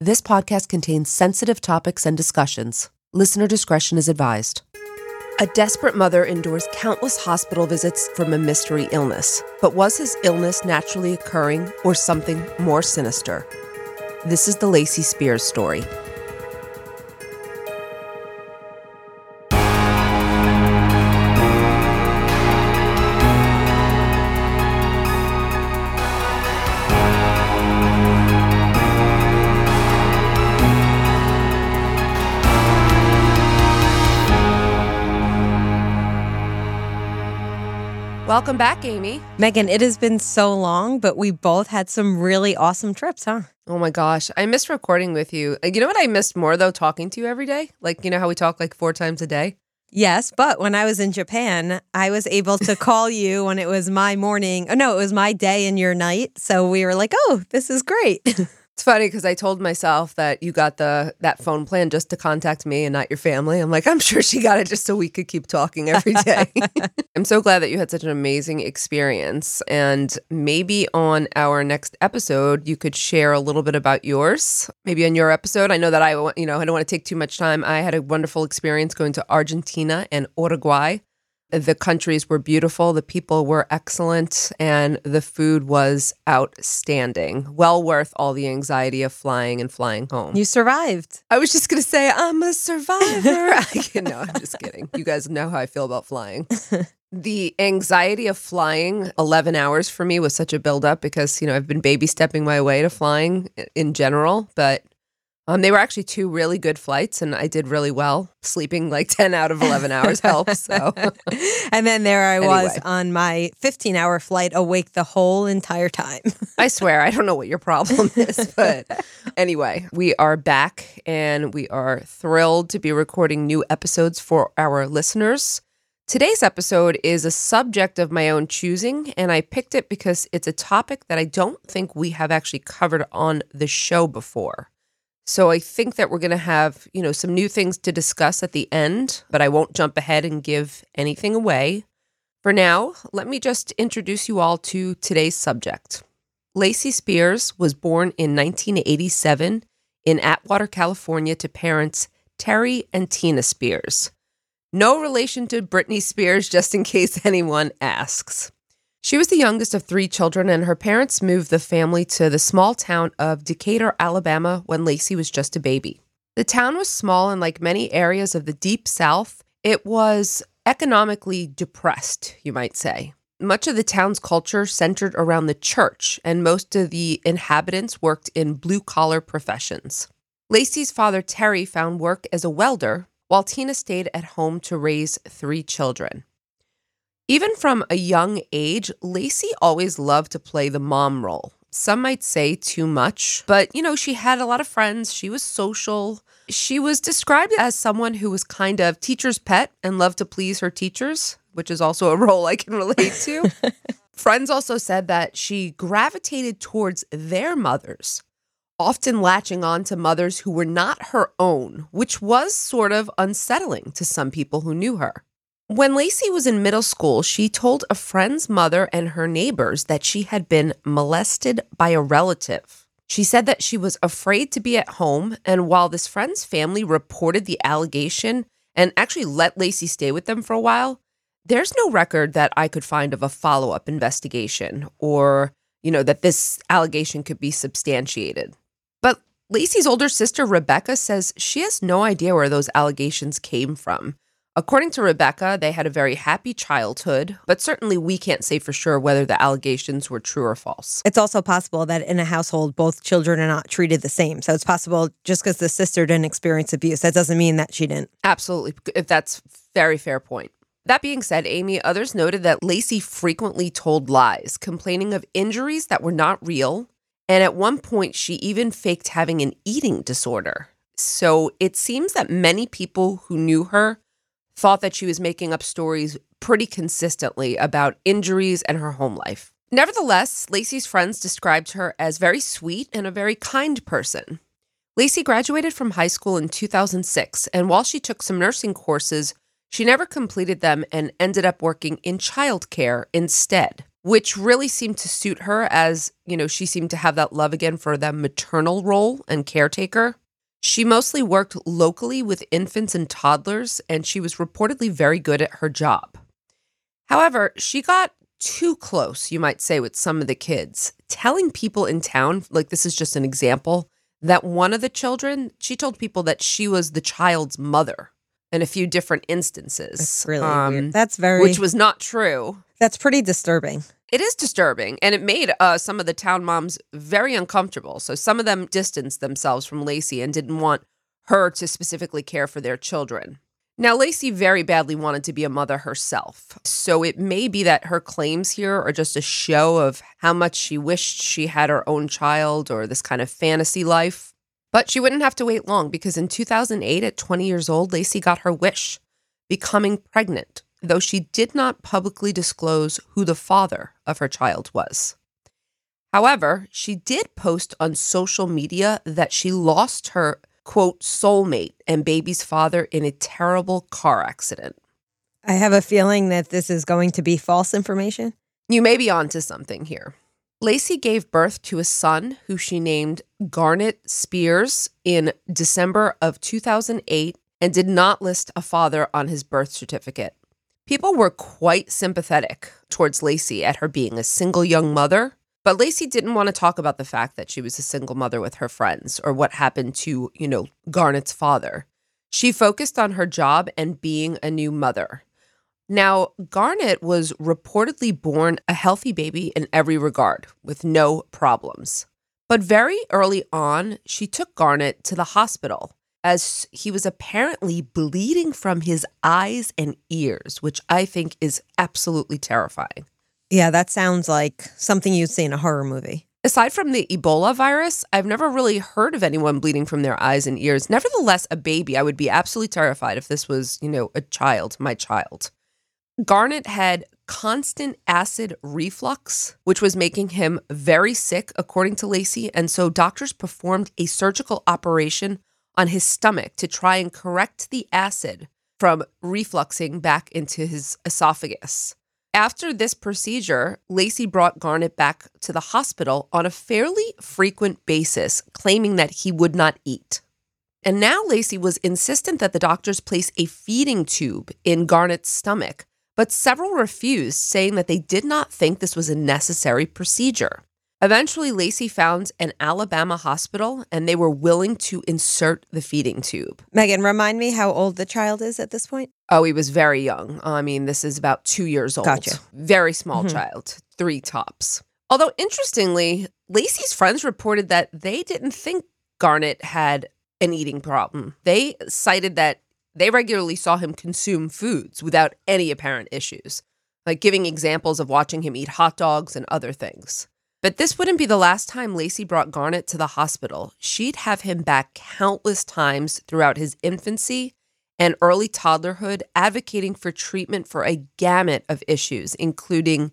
This podcast contains sensitive topics and discussions. Listener discretion is advised. A desperate mother endures countless hospital visits from a mystery illness. But was his illness naturally occurring or something more sinister? This is the Lacey Spears story. Welcome back, Amy. Megan, it has been so long, but we both had some really awesome trips, huh? Oh my gosh, I missed recording with you. Uh, You know what I missed more though? Talking to you every day. Like, you know how we talk like four times a day? Yes, but when I was in Japan, I was able to call you when it was my morning. Oh, no, it was my day and your night. So we were like, oh, this is great. It's funny because I told myself that you got the that phone plan just to contact me and not your family. I'm like, I'm sure she got it just so we could keep talking every day. I'm so glad that you had such an amazing experience. And maybe on our next episode, you could share a little bit about yours. Maybe on your episode, I know that I, you know, I don't want to take too much time. I had a wonderful experience going to Argentina and Uruguay. The countries were beautiful, the people were excellent, and the food was outstanding. Well worth all the anxiety of flying and flying home. you survived. I was just going to say, I'm a survivor. no, I'm just kidding. You guys know how I feel about flying. The anxiety of flying 11 hours for me was such a buildup because, you know, I've been baby stepping my way to flying in general, but um, they were actually two really good flights and I did really well. Sleeping like 10 out of 11 hours helps. So, and then there I was on my 15 hour flight, awake the whole entire time. I swear, I don't know what your problem is, but anyway, we are back and we are thrilled to be recording new episodes for our listeners. Today's episode is a subject of my own choosing, and I picked it because it's a topic that I don't think we have actually covered on the show before. So I think that we're going to have, you know, some new things to discuss at the end, but I won't jump ahead and give anything away. For now, let me just introduce you all to today's subject. Lacey Spears was born in 1987 in Atwater, California, to parents Terry and Tina Spears. No relation to Britney Spears, just in case anyone asks. She was the youngest of three children, and her parents moved the family to the small town of Decatur, Alabama, when Lacey was just a baby. The town was small, and like many areas of the Deep South, it was economically depressed, you might say. Much of the town's culture centered around the church, and most of the inhabitants worked in blue collar professions. Lacey's father, Terry, found work as a welder, while Tina stayed at home to raise three children. Even from a young age, Lacey always loved to play the mom role. Some might say too much, but you know, she had a lot of friends. She was social. She was described as someone who was kind of teacher's pet and loved to please her teachers, which is also a role I can relate to. Friends also said that she gravitated towards their mothers, often latching on to mothers who were not her own, which was sort of unsettling to some people who knew her. When Lacey was in middle school, she told a friend's mother and her neighbors that she had been molested by a relative. She said that she was afraid to be at home, and while this friend's family reported the allegation and actually let Lacey stay with them for a while, there's no record that I could find of a follow up investigation or, you know, that this allegation could be substantiated. But Lacey's older sister, Rebecca, says she has no idea where those allegations came from. According to Rebecca, they had a very happy childhood, but certainly we can't say for sure whether the allegations were true or false. It's also possible that in a household, both children are not treated the same. So it's possible just because the sister didn't experience abuse, that doesn't mean that she didn't. Absolutely. If that's very fair point. That being said, Amy, others noted that Lacey frequently told lies, complaining of injuries that were not real. And at one point, she even faked having an eating disorder. So it seems that many people who knew her thought that she was making up stories pretty consistently about injuries and her home life. Nevertheless, Lacey's friends described her as very sweet and a very kind person. Lacey graduated from high school in 2006, and while she took some nursing courses, she never completed them and ended up working in childcare instead, which really seemed to suit her as, you know, she seemed to have that love again for the maternal role and caretaker. She mostly worked locally with infants and toddlers, and she was reportedly very good at her job. However, she got too close, you might say, with some of the kids, telling people in town, like this is just an example, that one of the children, she told people that she was the child's mother in a few different instances. That's really um. That's very, which was not true. that's pretty disturbing. It is disturbing, and it made uh, some of the town moms very uncomfortable. So some of them distanced themselves from Lacey and didn't want her to specifically care for their children. Now, Lacey very badly wanted to be a mother herself. So it may be that her claims here are just a show of how much she wished she had her own child or this kind of fantasy life. But she wouldn't have to wait long because in 2008, at 20 years old, Lacey got her wish, becoming pregnant though she did not publicly disclose who the father of her child was. However, she did post on social media that she lost her, quote, soulmate and baby's father in a terrible car accident. I have a feeling that this is going to be false information. You may be onto something here. Lacey gave birth to a son who she named Garnet Spears in December of 2008 and did not list a father on his birth certificate. People were quite sympathetic towards Lacey at her being a single young mother, but Lacey didn't want to talk about the fact that she was a single mother with her friends or what happened to, you know, Garnet's father. She focused on her job and being a new mother. Now, Garnet was reportedly born a healthy baby in every regard, with no problems. But very early on, she took Garnet to the hospital as he was apparently bleeding from his eyes and ears, which I think is absolutely terrifying. Yeah, that sounds like something you'd see in a horror movie. Aside from the Ebola virus, I've never really heard of anyone bleeding from their eyes and ears. Nevertheless, a baby, I would be absolutely terrified if this was, you know, a child, my child. Garnet had constant acid reflux, which was making him very sick, according to Lacey. And so doctors performed a surgical operation on his stomach to try and correct the acid from refluxing back into his esophagus. After this procedure, Lacey brought Garnet back to the hospital on a fairly frequent basis, claiming that he would not eat. And now Lacey was insistent that the doctors place a feeding tube in Garnet's stomach, but several refused, saying that they did not think this was a necessary procedure. Eventually, Lacey found an Alabama hospital and they were willing to insert the feeding tube. Meghan, remind me how old the child is at this point. Oh, he was very young. I mean, this is about two years old. Gotcha. Very small Mhm. child, three tops. Although, interestingly, Lacey's friends reported that they didn't think Garnet had an eating problem. They cited that they regularly saw him consume foods without any apparent issues, like giving examples of watching him eat hot dogs and other things. But this wouldn't be the last time Lacey brought Garnet to the hospital. She'd have him back countless times throughout his infancy and early toddlerhood, advocating for treatment for a gamut of issues, including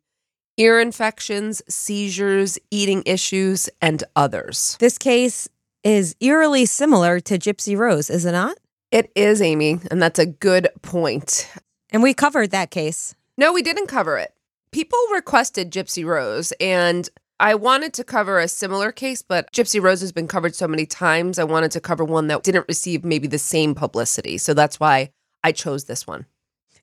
ear infections, seizures, eating issues, and others. This case is eerily similar to Gypsy Rose, is it not? It is, Amy, and that's a good point. And we covered that case. No, we didn't cover it. People requested Gypsy Rose, and I wanted to cover a similar case, but Gypsy Rose has been covered so many times. I wanted to cover one that didn't receive maybe the same publicity. So that's why I chose this one.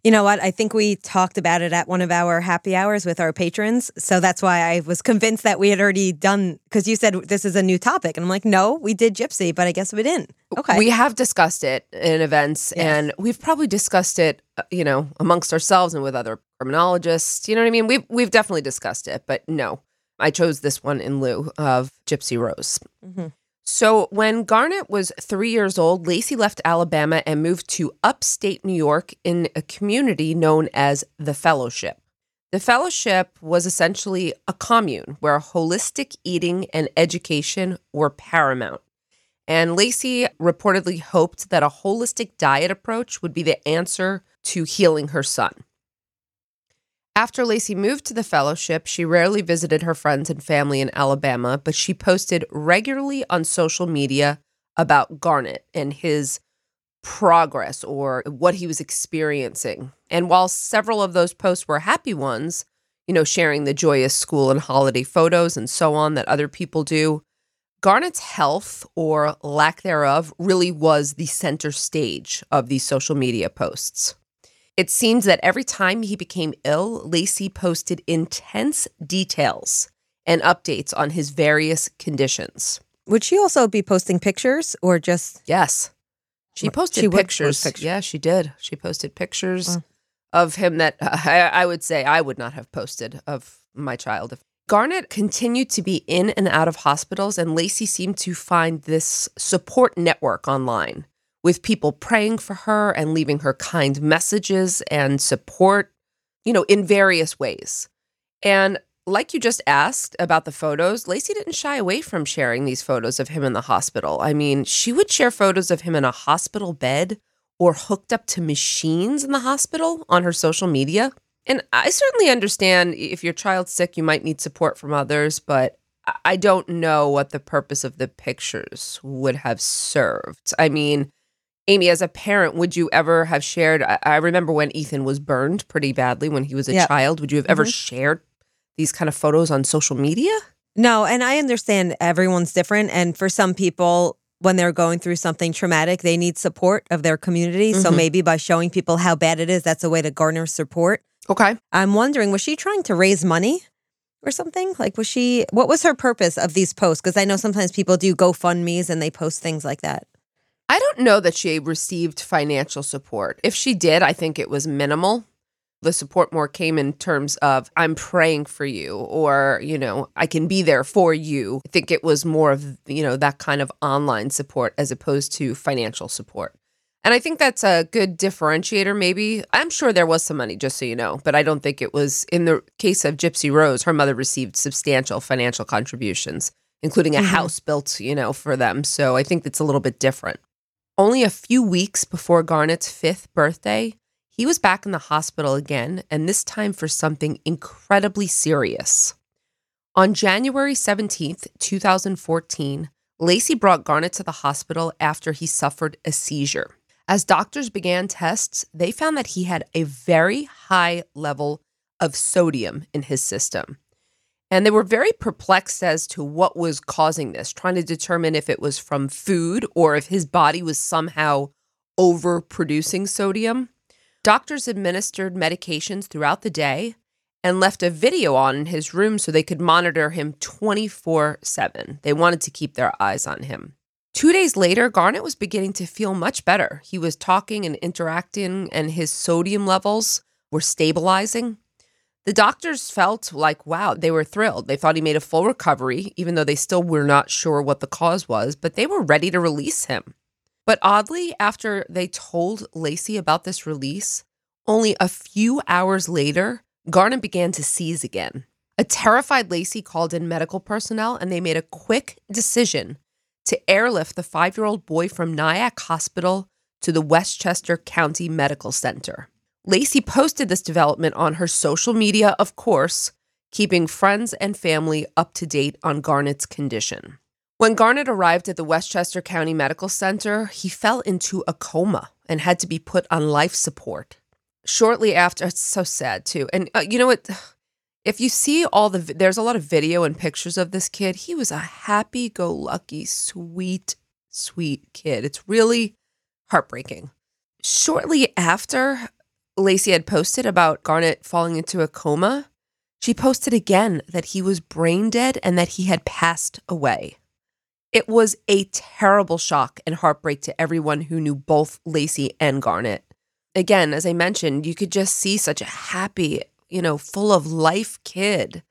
You know what? I think we talked about it at one of our happy hours with our patrons. So that's why I was convinced that we had already done, because you said this is a new topic. And I'm like, no, we did Gypsy, but I guess we didn't. Okay. We have discussed it in events, Yes. and we've probably discussed it, uh, you know, amongst ourselves and with other criminologists. You know what I mean? We've we've definitely discussed it, but no, I chose this one in lieu of Gypsy Rose. Mhm. So when Garnet was three years old, Lacey left Alabama and moved to upstate New York in a community known as the Fellowship. The Fellowship was essentially a commune where holistic eating and education were paramount. And Lacey reportedly hoped that a holistic diet approach would be the answer to healing her son. After Lacey moved to the fellowship, she rarely visited her friends and family in Alabama, but she posted regularly on social media about Garnet and his progress or what he was experiencing. And while several of those posts were happy ones, you know, sharing the joyous school and holiday photos and so on that other people do, Garnet's health or lack thereof really was the center stage of these social media posts. It seems that every time he became ill, Lacey posted intense details and updates on his various conditions. Would she also be posting pictures or just Yes. She posted She pictures. pictures. Yeah, she did. She posted pictures Wow. of him that uh, I, I would say I would not have posted of my child. Garnet continued to be in and out of hospitals, and Lacey seemed to find this support network online with people praying for her and leaving her kind messages and support, you know, in various ways. And like you just asked about the photos, Lacey didn't shy away from sharing these photos of him in the hospital. I mean, she would share photos of him in a hospital bed or hooked up to machines in the hospital on her social media. And I certainly understand if your child's sick, you might need support from others, but I- don't know what the purpose of the pictures would have served. I mean, Amy, as a parent, would you ever have shared? I, I remember when Ethan was burned pretty badly when he was a Yeah. child. Would you have ever Mhm. shared these kind of photos on social media? No, and I understand everyone's different. And for some people, when they're going through something traumatic, they need support of their community. So Mhm. maybe by showing people how bad it is, that's a way to garner support. Okay. I'm wondering, was she trying to raise money or something? Like, was she, what was her purpose of these posts? Because I know sometimes people do GoFundMe's and they post things like that. I don't know that she received financial support. If she did, I think it was minimal. The support more came in terms of, I'm praying for you, or, you know, I can be there for you. I think it was more of, you know, that kind of online support as opposed to financial support. And I think that's a good differentiator, maybe. I'm sure there was some money, just so you know, but I don't think it was in the case of Gypsy Rose, her mother received substantial financial contributions, including a Mhm. house built, you know, for them. So I think it's a little bit different. Only a few weeks before Garnet's fifth birthday, he was back in the hospital again, and this time for something incredibly serious. On January 17th, 2014, Lacey brought Garnet to the hospital after he suffered a seizure. As doctors began tests, they found that he had a very high level of sodium in his system. And they were very perplexed as to what was causing this, trying to determine if it was from food or if his body was somehow overproducing sodium. Doctors administered medications throughout the day and left a video on in his room so they could monitor him 24 7. They wanted to keep their eyes on him. Two days later, Garnet was beginning to feel much better. He was talking and interacting, and his sodium levels were stabilizing. The doctors felt like, wow, they were thrilled. They thought he made a full recovery, even though they still were not sure what the cause was, but they were ready to release him. But oddly, after they told Lacey about this release, only a few hours later, Garnet began to seize again. A terrified Lacey called in medical personnel and they made a quick decision to airlift the five year old boy from Nyack Hospital to the Westchester County Medical Center. Lacey posted this development on her social media, of course, keeping friends and family up to date on Garnett's condition. When Garnett arrived at the Westchester County Medical Center, he fell into a coma and had to be put on life support. Shortly after, it's so sad too. And uh, you know what? If you see all the, there's a lot of video and pictures of this kid. He was a happy go lucky, sweet, sweet kid. It's really heartbreaking. Shortly after Lacey had posted about Garnet falling into a coma, she posted again that he was brain dead and that he had passed away. It was a terrible shock and heartbreak to everyone who knew both Lacey and Garnet. Again, as I mentioned, you could just see such a happy, you know, full of life kid.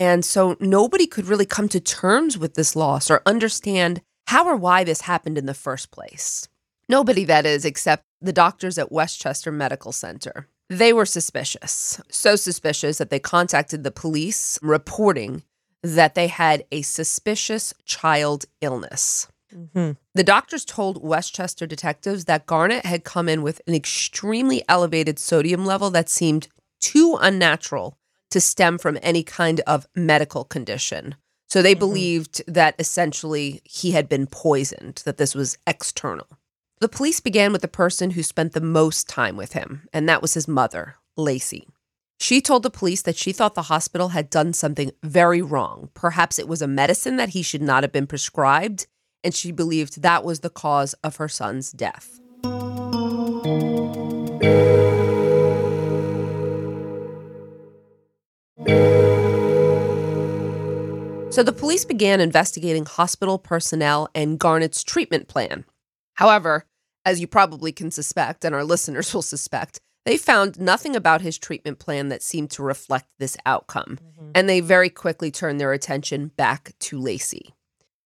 And so nobody could really come to terms with this loss or understand how or why this happened in the first place. Nobody, that is, except the doctors at Westchester Medical Center. They were suspicious, so suspicious that they contacted the police reporting that they had a suspicious child illness. Mm-hmm. The doctors told Westchester detectives that Garnett had come in with an extremely elevated sodium level that seemed too unnatural to stem from any kind of medical condition. So they Mhm. believed that essentially he had been poisoned, that this was external. The police began with the person who spent the most time with him, and that was his mother, Lacey. She told the police that she thought the hospital had done something very wrong. Perhaps it was a medicine that he should not have been prescribed, and she believed that was the cause of her son's death. So the police began investigating hospital personnel and Garnett's treatment plan. However, as you probably can suspect, and our listeners will suspect, they found nothing about his treatment plan that seemed to reflect this outcome. Mm-hmm. And they very quickly turned their attention back to Lacey.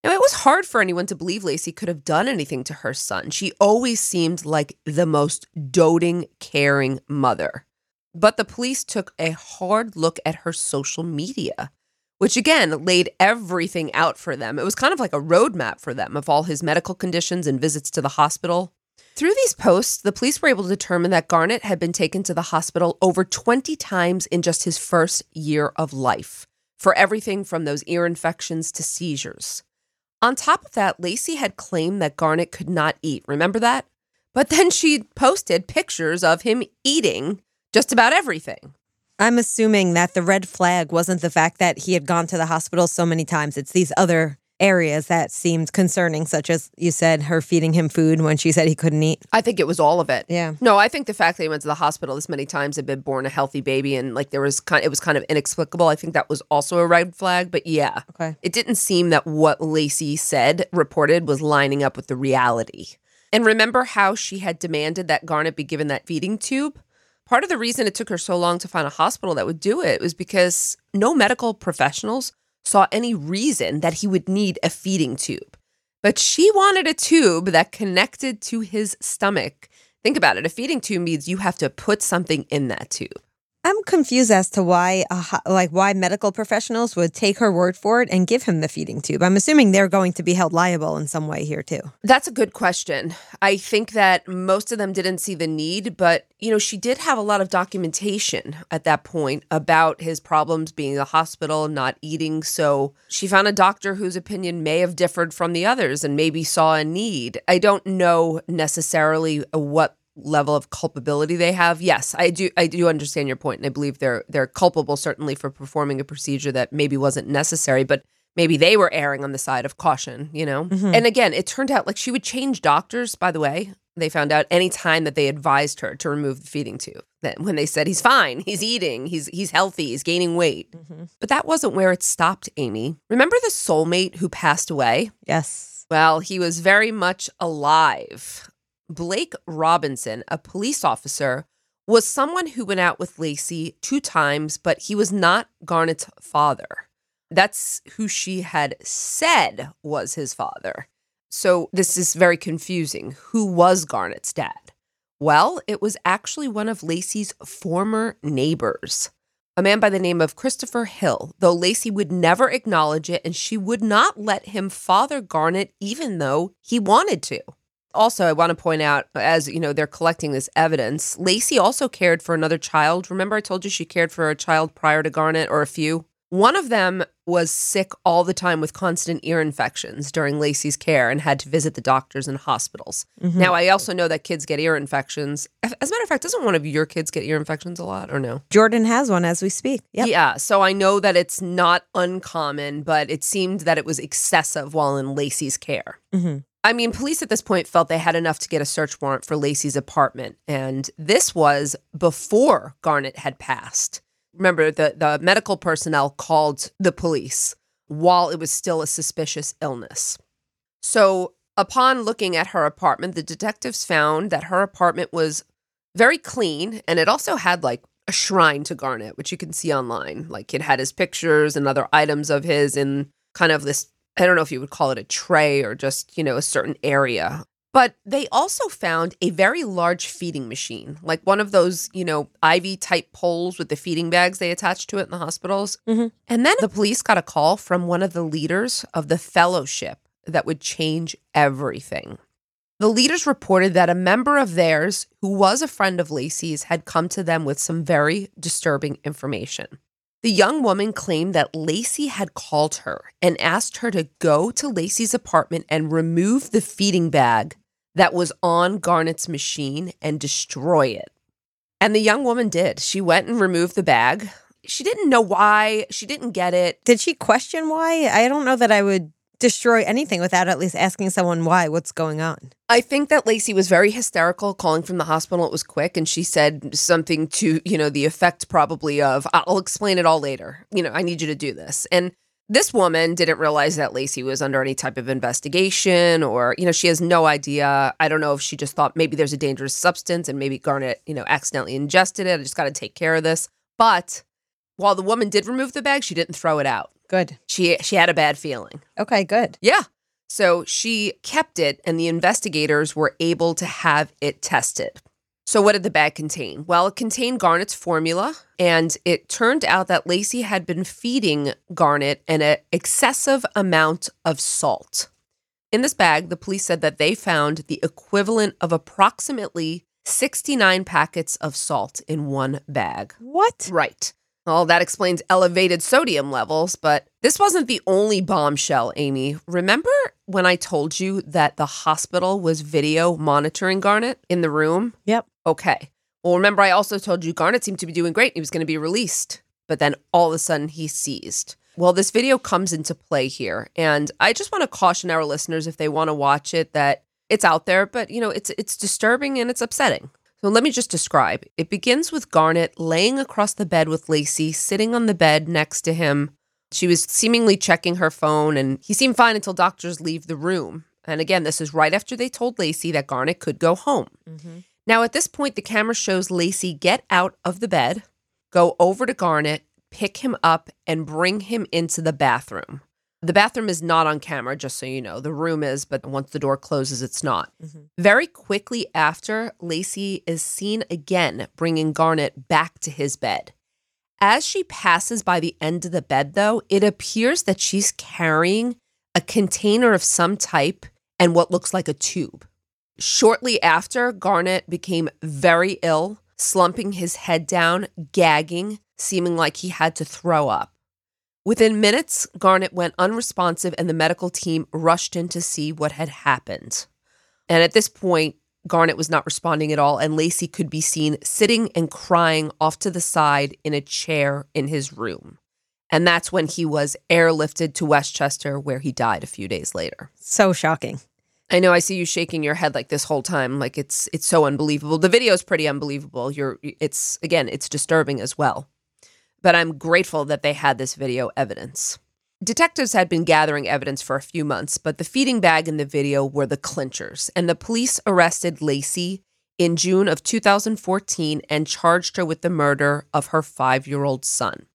Now, it was hard for anyone to believe Lacey could have done anything to her son. She always seemed like the most doting, caring mother. But the police took a hard look at her social media, which again laid everything out for them. It was kind of like a roadmap for them of all his medical conditions and visits to the hospital. Through these posts, the police were able to determine that Garnett had been taken to the hospital over 20 times in just his first year of life for everything from those ear infections to seizures. On top of that, Lacey had claimed that Garnett could not eat. Remember that? But then she posted pictures of him eating just about everything. I'm assuming that the red flag wasn't the fact that he had gone to the hospital so many times. It's these other areas that seemed concerning, such as you said, her feeding him food when she said he couldn't eat. I think it was all of it. Yeah. No, I think the fact that he went to the hospital this many times and been born a healthy baby and like there was kind it was kind of inexplicable. I think that was also a red flag, but yeah. Okay. It didn't seem that what Lacey said reported was lining up with the reality. And remember how she had demanded that Garnet be given that feeding tube? Part of the reason it took her so long to find a hospital that would do it was because no medical professionals saw any reason that he would need a feeding tube. But she wanted a tube that connected to his stomach. Think about it a feeding tube means you have to put something in that tube. I'm confused as to why, like, why medical professionals would take her word for it and give him the feeding tube. I'm assuming they're going to be held liable in some way here too. That's a good question. I think that most of them didn't see the need, but you know, she did have a lot of documentation at that point about his problems being in the hospital, not eating. So she found a doctor whose opinion may have differed from the others and maybe saw a need. I don't know necessarily what level of culpability they have. Yes, I do I do understand your point and I believe they're they're culpable certainly for performing a procedure that maybe wasn't necessary, but maybe they were erring on the side of caution, you know? Mm-hmm. And again, it turned out like she would change doctors, by the way. They found out any time that they advised her to remove the feeding tube. That when they said he's fine, he's eating, he's he's healthy, he's gaining weight. Mm-hmm. But that wasn't where it stopped, Amy. Remember the soulmate who passed away? Yes. Well, he was very much alive. Blake Robinson, a police officer, was someone who went out with Lacey two times, but he was not Garnet's father. That's who she had said was his father. So this is very confusing. Who was Garnet's dad? Well, it was actually one of Lacey's former neighbors. a man by the name of Christopher Hill, though Lacey would never acknowledge it and she would not let him father Garnet even though he wanted to. Also, I want to point out as you know they're collecting this evidence, Lacey also cared for another child. Remember I told you she cared for a child prior to Garnet or a few? One of them was sick all the time with constant ear infections during Lacey's care and had to visit the doctors and hospitals. Now, I also know that kids get ear infections. As a matter of fact, doesn't one of your kids get ear infections a lot or no? Jordan has one as we speak. Yep. Yeah, so I know that it's not uncommon, but it seemed that it was excessive while in Lacey's care. Mhm. I mean, police at this point felt they had enough to get a search warrant for Lacey's apartment, and this was before Garnet had passed. Remember, the, the medical personnel called the police while it was still a suspicious illness. So, upon looking at her apartment, the detectives found that her apartment was very clean and it also had like a shrine to Garnet, which you can see online. Like it had his pictures and other items of his in kind of this, I don't know if you would call it a tray or just, you know, a certain area. But they also found a very large feeding machine, like one of those, you know, IV type poles with the feeding bags they attach to it in the hospitals. Mhm. And then the police got a call from one of the leaders of the fellowship that would change everything. The leaders reported that a member of theirs, who was a friend of Lacey's, had come to them with some very disturbing information. The young woman claimed that Lacey had called her and asked her to go to Lacey's apartment and remove the feeding bag that was on Garnet's machine and destroy it. And the young woman did. She went and removed the bag. She didn't know why, she didn't get it. Did she question why? I don't know that I would destroy anything without at least asking someone why. What's going on? I think that Lacey was very hysterical calling from the hospital. It was quick. And she said something to, you know, the effect probably of, I'll explain it all later. You know, I need you to do this. And this woman didn't realize that Lacey was under any type of investigation or, you know, she has no idea. I don't know if she just thought maybe there's a dangerous substance and maybe Garnet, you know, accidentally ingested it. I just got to take care of this. But while the woman did remove the bag, she didn't throw it out. Good. She she had a bad feeling. Okay, good. Yeah. So she kept it, and the investigators were able to have it tested. So, what did the bag contain? Well, it contained Garnet's formula, and it turned out that Lacey had been feeding Garnet an excessive amount of salt. In this bag, the police said that they found the equivalent of approximately 69 packets of salt in one bag. What? Right. Well, that explains elevated sodium levels, but this wasn't the only bombshell, Amy. Remember when I told you that the hospital was video monitoring Garnet in the room? Yep. Okay. Well, remember, I also told you Garnet seemed to be doing great. He was going to be released, but then all of a sudden he seized. Well, this video comes into play here, and I just want to caution our listeners if they want to watch it that it's out there, but you know, it's it's disturbing and it's upsetting. So let me just describe. It begins with Garnet laying across the bed with Lacey, sitting on the bed next to him. She was seemingly checking her phone, and he seemed fine until doctors leave the room. And again, this is right after they told Lacey that Garnet could go home. Mm-hmm. Now, at this point, the camera shows Lacey get out of the bed, go over to Garnet, pick him up, and bring him into the bathroom. The bathroom is not on camera, just so you know. The room is, but once the door closes, it's not. Mm-hmm. Very quickly after, Lacey is seen again bringing Garnet back to his bed. As she passes by the end of the bed, though, it appears that she's carrying a container of some type and what looks like a tube. Shortly after, Garnet became very ill, slumping his head down, gagging, seeming like he had to throw up. Within minutes, Garnet went unresponsive and the medical team rushed in to see what had happened. And at this point, Garnet was not responding at all, and Lacey could be seen sitting and crying off to the side in a chair in his room. And that's when he was airlifted to Westchester, where he died a few days later. So shocking. I know I see you shaking your head like this whole time, like it's it's so unbelievable. The video is pretty unbelievable. You're it's again, it's disturbing as well. But I'm grateful that they had this video evidence. Detectives had been gathering evidence for a few months, but the feeding bag and the video were the clinchers, and the police arrested Lacey in June of 2014 and charged her with the murder of her five year old son.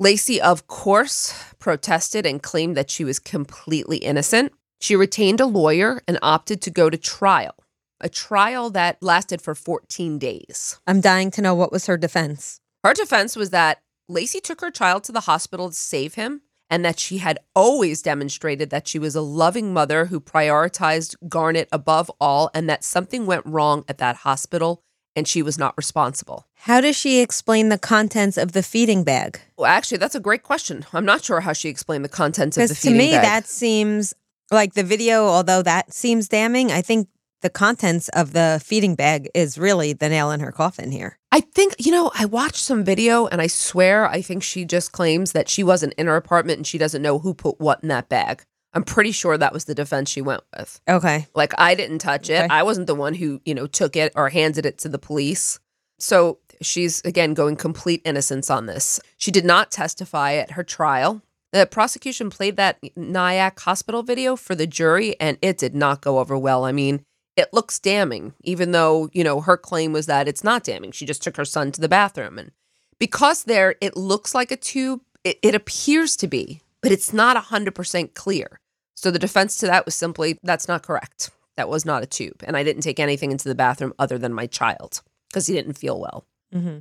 Lacey, of course, protested and claimed that she was completely innocent. She retained a lawyer and opted to go to trial, a trial that lasted for 14 days. I'm dying to know what was her defense. Her defense was that Lacey took her child to the hospital to save him and that she had always demonstrated that she was a loving mother who prioritized Garnet above all and that something went wrong at that hospital and she was not responsible. How does she explain the contents of the feeding bag? Well, actually, that's a great question. I'm not sure how she explained the contents of the Because to feeding me, bag. that seems like the video, although that seems damning, I think the contents of the feeding bag is really the nail in her coffin here. I think, you know, I watched some video and I swear I think she just claims that she wasn't in her apartment and she doesn't know who put what in that bag. I'm pretty sure that was the defense she went with. Okay. Like I didn't touch it. Okay. I wasn't the one who, you know, took it or handed it to the police. So she's again going complete innocence on this. She did not testify at her trial. The prosecution played that Nyack hospital video for the jury and it did not go over well. I mean, it looks damning, even though, you know, her claim was that it's not damning. She just took her son to the bathroom. And because there it looks like a tube, it, it appears to be, but it's not 100% clear. So the defense to that was simply that's not correct. That was not a tube. And I didn't take anything into the bathroom other than my child because he didn't feel well. Mm-hmm.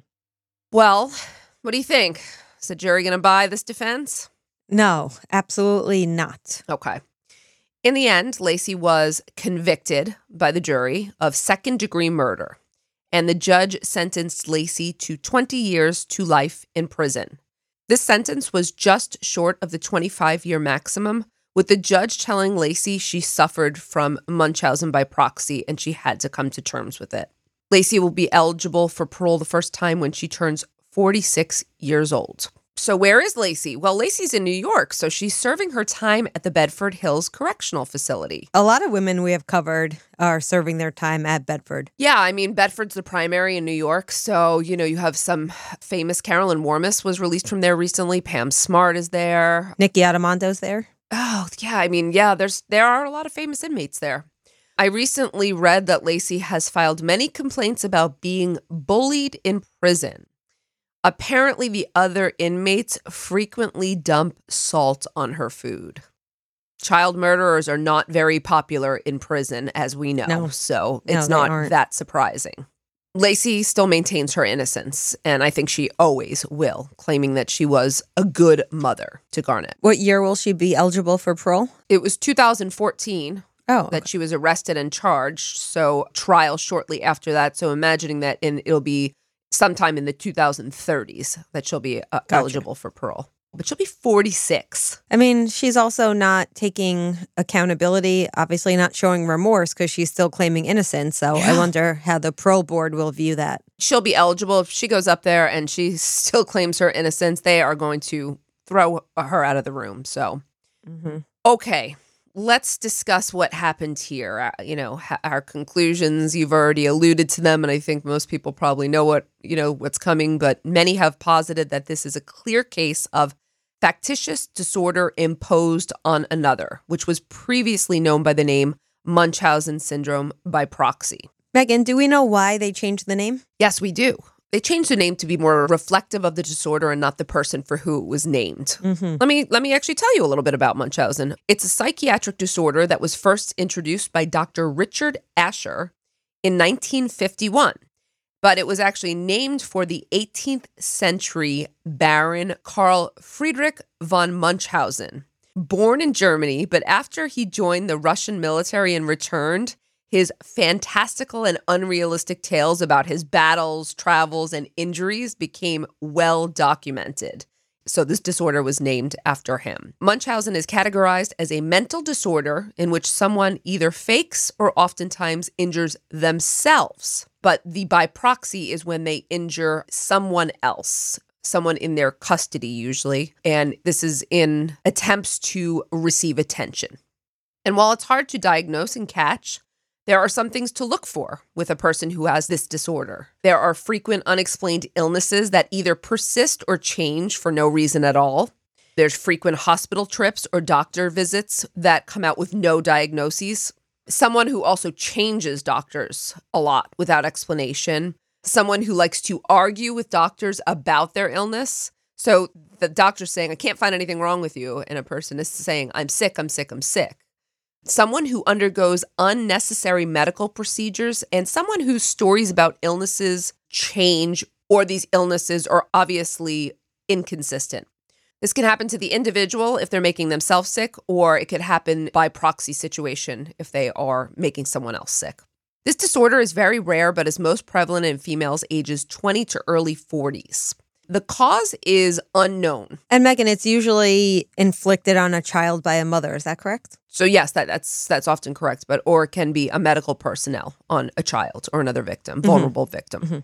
Well, what do you think? Is the jury going to buy this defense? No, absolutely not. Okay. In the end, Lacey was convicted by the jury of second degree murder, and the judge sentenced Lacey to 20 years to life in prison. This sentence was just short of the 25 year maximum, with the judge telling Lacey she suffered from Munchausen by proxy and she had to come to terms with it. Lacey will be eligible for parole the first time when she turns 46 years old. So, where is Lacey? Well, Lacey's in New York, so she's serving her time at the Bedford Hills Correctional Facility. A lot of women we have covered are serving their time at Bedford. Yeah, I mean, Bedford's the primary in New York. So, you know, you have some famous Carolyn Warmus was released from there recently. Pam Smart is there. Nikki Addimando's there. Oh, yeah. I mean, yeah, there's there are a lot of famous inmates there. I recently read that Lacey has filed many complaints about being bullied in prison. Apparently, the other inmates frequently dump salt on her food. Child murderers are not very popular in prison, as we know. No. So it's they not that surprising. Lacey still maintains her innocence, and I think she always will, claiming that she was a good mother to Garnet. What year will she be eligible for parole? It was 2014 Oh, that she was arrested and charged. So trial shortly after that. So imagining that in it'll be sometime in the 2030s that she'll be uh, eligible for parole. But she'll be 46. I mean, she's also not taking accountability, obviously not showing remorse because she's still claiming innocence. So I wonder how the parole board will view that. She'll be eligible if she goes up there and she still claims her innocence. They are going to throw her out of the room. So Mm-hmm. Okay, let's discuss what happened here. Uh, you know, our conclusions. You've already alluded to them, and I think most people probably know what you know what's coming. But many have posited that this is a clear case of factitious disorder imposed on another, which was previously known by the name Munchausen syndrome by proxy. Meghan, do we know why they changed the name? Yes, we do. They changed the name to be more reflective of the disorder and not the person for who it was named. Mm-hmm. Let me let me actually tell you a little bit about Munchausen. It's a psychiatric disorder that was first introduced by Dr. Richard Asher in 1951, but it was actually named for the 18th century Baron Karl Friedrich von Munchausen. Born in Germany, but after he joined the Russian military and returned, his fantastical and unrealistic tales about his battles, travels, and injuries became well documented. So, this disorder was named after him. Munchausen is categorized as a mental disorder in which someone either fakes or oftentimes injures themselves. But the by proxy is when they injure someone else, someone in their custody, usually. And this is in attempts to receive attention. And while it's hard to diagnose and catch, there are some things to look for with a person who has this disorder. There are frequent unexplained illnesses that either persist or change for no reason at all. There's frequent hospital trips or doctor visits that come out with no diagnoses. Someone who also changes doctors a lot without explanation. Someone who likes to argue with doctors about their illness. So the doctor's saying, I can't find anything wrong with you. And a person is saying, I'm sick, I'm sick, I'm sick someone who undergoes unnecessary medical procedures, and someone whose stories about illnesses change or these illnesses are obviously inconsistent. This can happen to the individual if they're making themselves sick, or it could happen by proxy situation if they are making someone else sick. This disorder is very rare, but is most prevalent in females ages 20 to early 40s. The cause is unknown. And Meghan, it's usually inflicted on a child by a mother. Is that correct? So yes, that, that's that's often correct, but or it can be a medical personnel on a child or another victim, mm-hmm. vulnerable victim. Mm-hmm.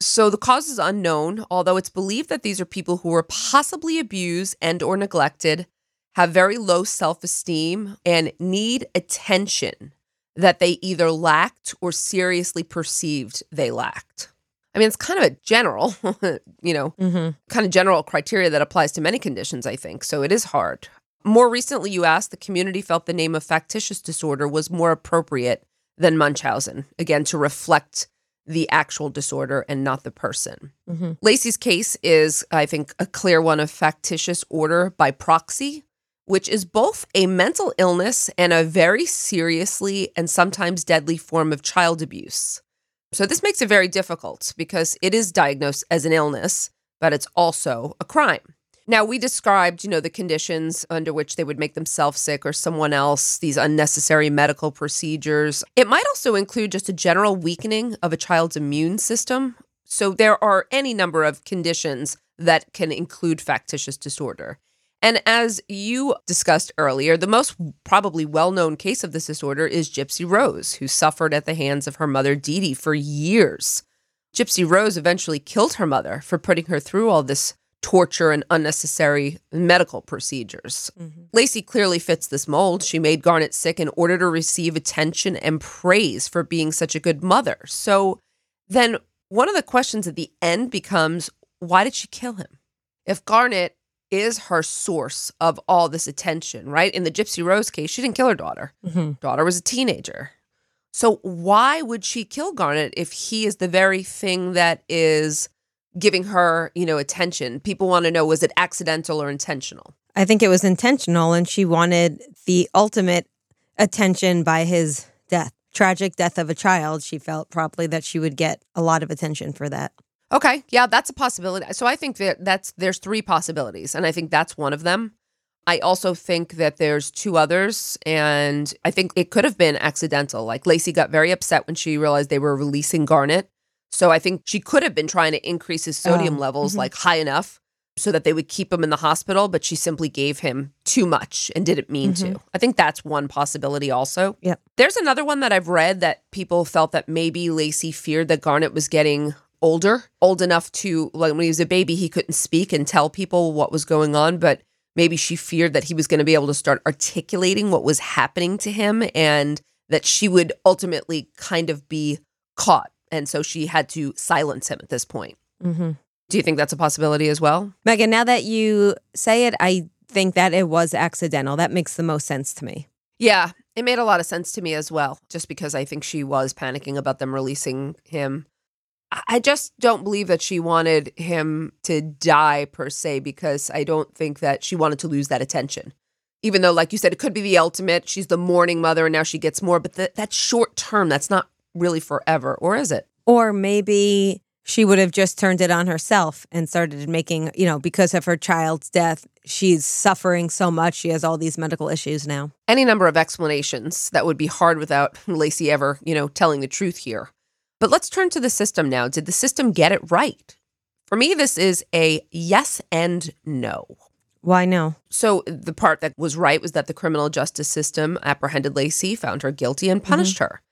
So the cause is unknown, although it's believed that these are people who were possibly abused and or neglected, have very low self-esteem and need attention that they either lacked or seriously perceived they lacked. I mean, it's kind of a general, you know, Mm-hmm. kind of general criteria that applies to many conditions, I think. So it is hard. More recently, you asked, the community felt the name of factitious disorder was more appropriate than Munchausen, again, to reflect the actual disorder and not the person. Mm-hmm. Lacey's case is, I think, a clear one of factitious order by proxy, which is both a mental illness and a very seriously and sometimes deadly form of child abuse. So this makes it very difficult because it is diagnosed as an illness, but it's also a crime. Now, we described, you know, the conditions under which they would make themselves sick or someone else, these unnecessary medical procedures. It might also include just a general weakening of a child's immune system. So there are any number of conditions that can include factitious disorder. And as you discussed earlier, the most probably well known case of this disorder is Gypsy Rose, who suffered at the hands of her mother Dee Dee for years. Gypsy Rose eventually killed her mother for putting her through all this torture and unnecessary medical procedures. Mm-hmm. Lacey clearly fits this mold. She made Garnet sick in order to receive attention and praise for being such a good mother. So then one of the questions at the end becomes why did she kill him? If Garnet is her source of all this attention, right? In the Gypsy Rose case, she didn't kill her daughter. Mm-hmm. Daughter was a teenager. So why would she kill Garnet if he is the very thing that is giving her, you know, attention? People want to know was it accidental or intentional? I think it was intentional, and she wanted the ultimate attention by his death. Tragic death of a child. She felt probably that she would get a lot of attention for that. Okay, yeah, that's a possibility. So I think that that's there's three possibilities, and I think that's one of them. I also think that there's two others, and I think it could have been accidental. Like Lacey got very upset when she realized they were releasing Garnet, so I think she could have been trying to increase his sodium Oh, levels mhm. like high enough so that they would keep him in the hospital, but she simply gave him too much and didn't mean to. I think that's one possibility also. Yeah. There's another one that I've read that people felt that maybe Lacey feared that Garnet was getting older, old enough to like when he was a baby, he couldn't speak and tell people what was going on, but maybe she feared that he was going to be able to start articulating what was happening to him and that she would ultimately kind of be caught. And so she had to silence him at this point. Mm-hmm. Do you think that's a possibility as well? Meghan, now that you say it, I think that it was accidental. That makes the most sense to me. Yeah, it made a lot of sense to me as well, just because I think she was panicking about them releasing him. I- just don't believe that she wanted him to die per se, because I don't think that she wanted to lose that attention. Even though, like you said, it could be the ultimate. She's the mourning mother and now she gets more, but th- that's short term. That's not really forever, or is it? Or maybe she would have just turned it on herself and started making, you know, because of her child's death, she's suffering so much. She has all these medical issues now. any number of explanations that would be hard without Lacey ever, you know, telling the truth here. But let's turn to the system now. Did the system get it right? For me, this is a yes and no. Why no? So the part that was right was that the criminal justice system apprehended Lacey, found her guilty, and mm-hmm. punished her.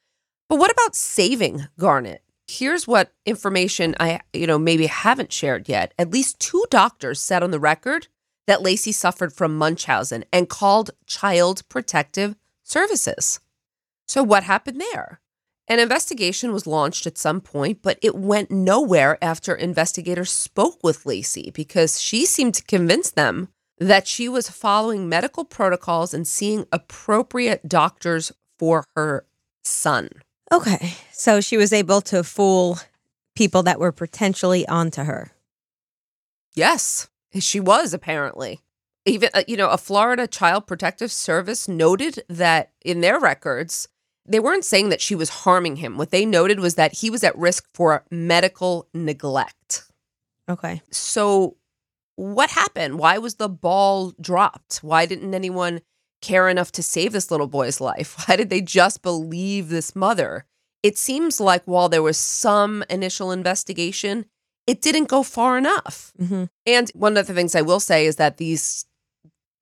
But what about saving Garnet? Here's what information I, you know, maybe haven't shared yet. At least two doctors said on the record that Lacey suffered from Munchausen and called Child Protective Services. So what happened there? An investigation was launched at some point, but it went nowhere after investigators spoke with Lacey because she seemed to convince them that she was following medical protocols and seeing appropriate doctors for her son. Okay. So she was able to fool people that were potentially onto her. Yes, she was apparently. Even, uh, you know, a Florida Child Protective Service noted that in their records, they weren't saying that she was harming him. What they noted was that he was at risk for medical neglect. Okay. So what happened? Why was the ball dropped? Why didn't anyone care enough to save this little boy's life? Why did they just believe this mother? It seems like while there was some initial investigation, it didn't go far enough. Mm-hmm. And one of the things I will say is that these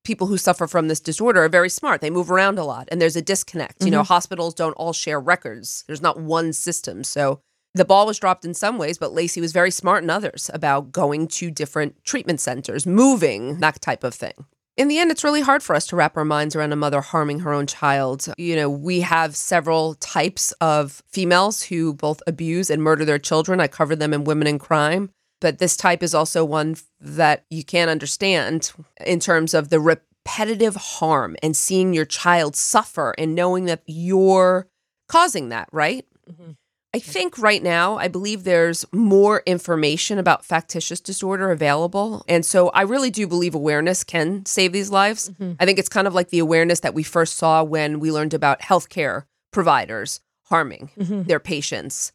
people who suffer from this disorder are very smart. They move around a lot and there's a disconnect. You know, mm-hmm. hospitals don't all share records, there's not one system. So the ball was dropped in some ways, but Lacey was very smart in others about going to different treatment centers, moving, that type of thing. In the end, it's really hard for us to wrap our minds around a mother harming her own child. You know, we have several types of females who both abuse and murder their children. I covered them in Women in Crime. But this type is also one that you can't understand in terms of the repetitive harm and seeing your child suffer and knowing that you're causing that, right? Mm-hmm. I think right now, I believe there's more information about factitious disorder available. And so I really do believe awareness can save these lives. Mm-hmm. I think it's kind of like the awareness that we first saw when we learned about healthcare providers harming mm-hmm. their patients.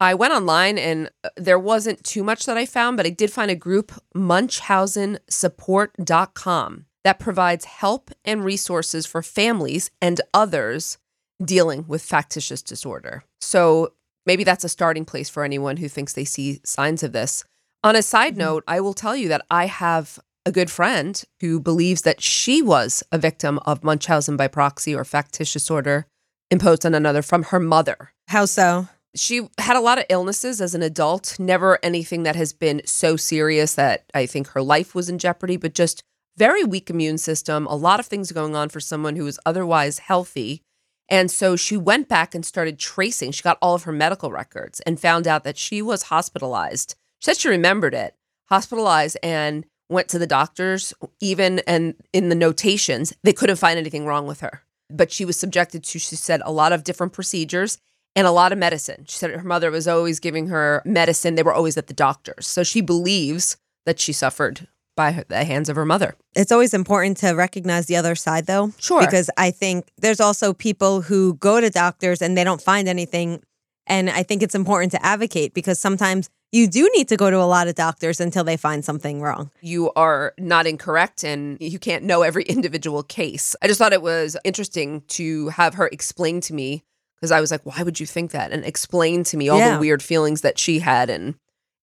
I went online and uh, there wasn't too much that I found, but I did find a group, munchausensupport.com, that provides help and resources for families and others dealing with factitious disorder. So maybe that's a starting place for anyone who thinks they see signs of this. On a side note, I will tell you that I have a good friend who believes that she was a victim of Munchausen by proxy or factitious disorder imposed on another from her mother. How so? She had a lot of illnesses as an adult, never anything that has been so serious that I think her life was in jeopardy, but just very weak immune system, a lot of things going on for someone who was otherwise healthy. And so she went back and started tracing. She got all of her medical records and found out that she was hospitalized. She said she remembered it, hospitalized and went to the doctors, even and in the notations, they couldn't find anything wrong with her. But she was subjected to, she said, a lot of different procedures and a lot of medicine. She said her mother was always giving her medicine. They were always at the doctors. So she believes that she suffered by her- the hands of her mother. It's always important to recognize the other side, though. Sure. Because I think there's also people who go to doctors and they don't find anything. And I think it's important to advocate because sometimes you do need to go to a lot of doctors until they find something wrong. you are not incorrect and you can't know every individual case. I just thought it was interesting to have her explain to me because I was like, why would you think that? And explain to me all Yeah. the weird feelings that she had and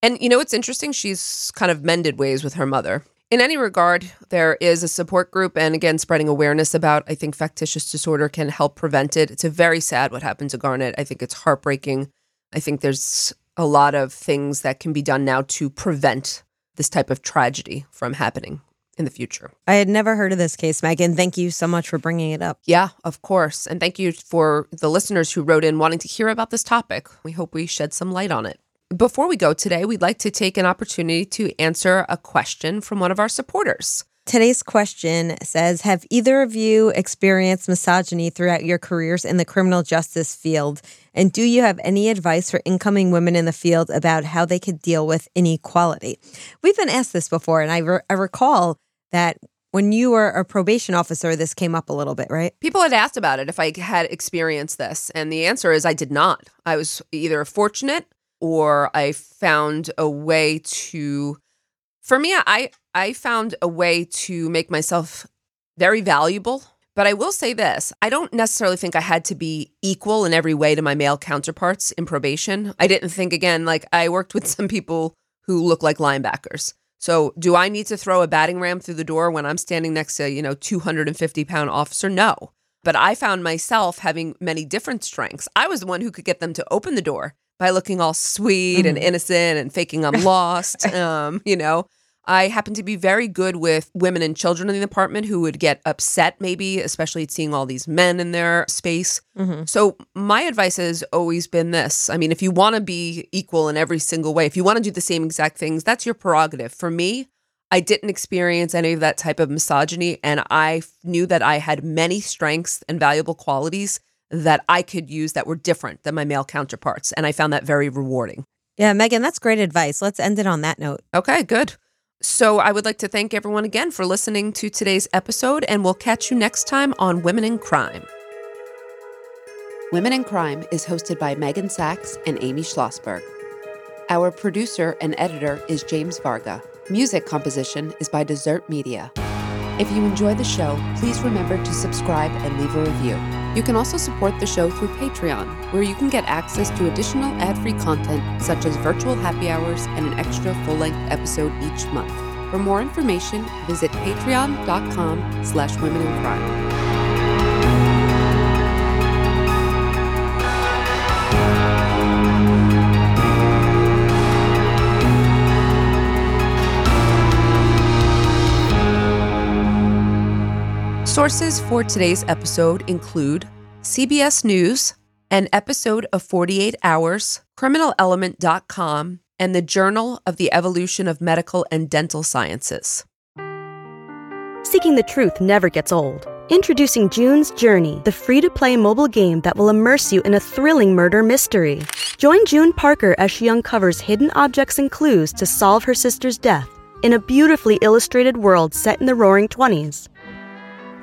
and you know what's interesting? She's kind of mended ways with her mother. In any regard, there is a support group and again spreading awareness about I think factitious disorder can help prevent it. It's a very sad what happened to Garnet. I think it's heartbreaking. I think there's a lot of things that can be done now to prevent this type of tragedy from happening in the future. I had never heard of this case, Meghan. Thank you so much for bringing it up. Yeah, of course. And thank you for the listeners who wrote in wanting to hear about this topic. We hope we shed some light on it. Before we go today, we'd like to take an opportunity to answer a question from one of our supporters. Today's question says Have either of you experienced misogyny throughout your careers in the criminal justice field? And do you have any advice for incoming women in the field about how they could deal with inequality? We've been asked this before, and I, re- I recall that when you were a probation officer, this came up a little bit, right? People had asked about it if I had experienced this, and the answer is I did not. I was either fortunate or I found a way to for me I I found a way to make myself very valuable. But I will say this, I don't necessarily think I had to be equal in every way to my male counterparts in probation. I didn't think again like I worked with some people who look like linebackers. So, do I need to throw a batting ram through the door when I'm standing next to, you know, 250 pound officer? No. But I found myself having many different strengths. I was the one who could get them to open the door by looking all sweet and innocent and faking I'm lost. um, you know, I happen to be very good with women and children in the apartment who would get upset, maybe, especially at seeing all these men in their space. Mm-hmm. So, my advice has always been this I mean, if you want to be equal in every single way, if you want to do the same exact things, that's your prerogative. For me, I didn't experience any of that type of misogyny, and I knew that I had many strengths and valuable qualities that I could use that were different than my male counterparts. And I found that very rewarding. Yeah, Meghan, that's great advice. Let's end it on that note. Okay, good. So I would like to thank everyone again for listening to today's episode, and we'll catch you next time on Women in Crime. Women in Crime is hosted by Meghan Sacks and Amy Shlosberg. Our producer and editor is James Varga. Music composition is by Dessert Media. If you enjoy the show, please remember to subscribe and leave a review. You can also support the show through Patreon, where you can get access to additional ad-free content such as virtual happy hours and an extra full-length episode each month. For more information, visit patreon.com slash women in crime. Sources for today's episode include CBS News, an episode of 48 Hours, CriminalElement.com, and the Journal of the Evolution of Medical and Dental Sciences. Seeking the truth never gets old. Introducing June's Journey, the free to play mobile game that will immerse you in a thrilling murder mystery. Join June Parker as she uncovers hidden objects and clues to solve her sister's death in a beautifully illustrated world set in the roaring 20s.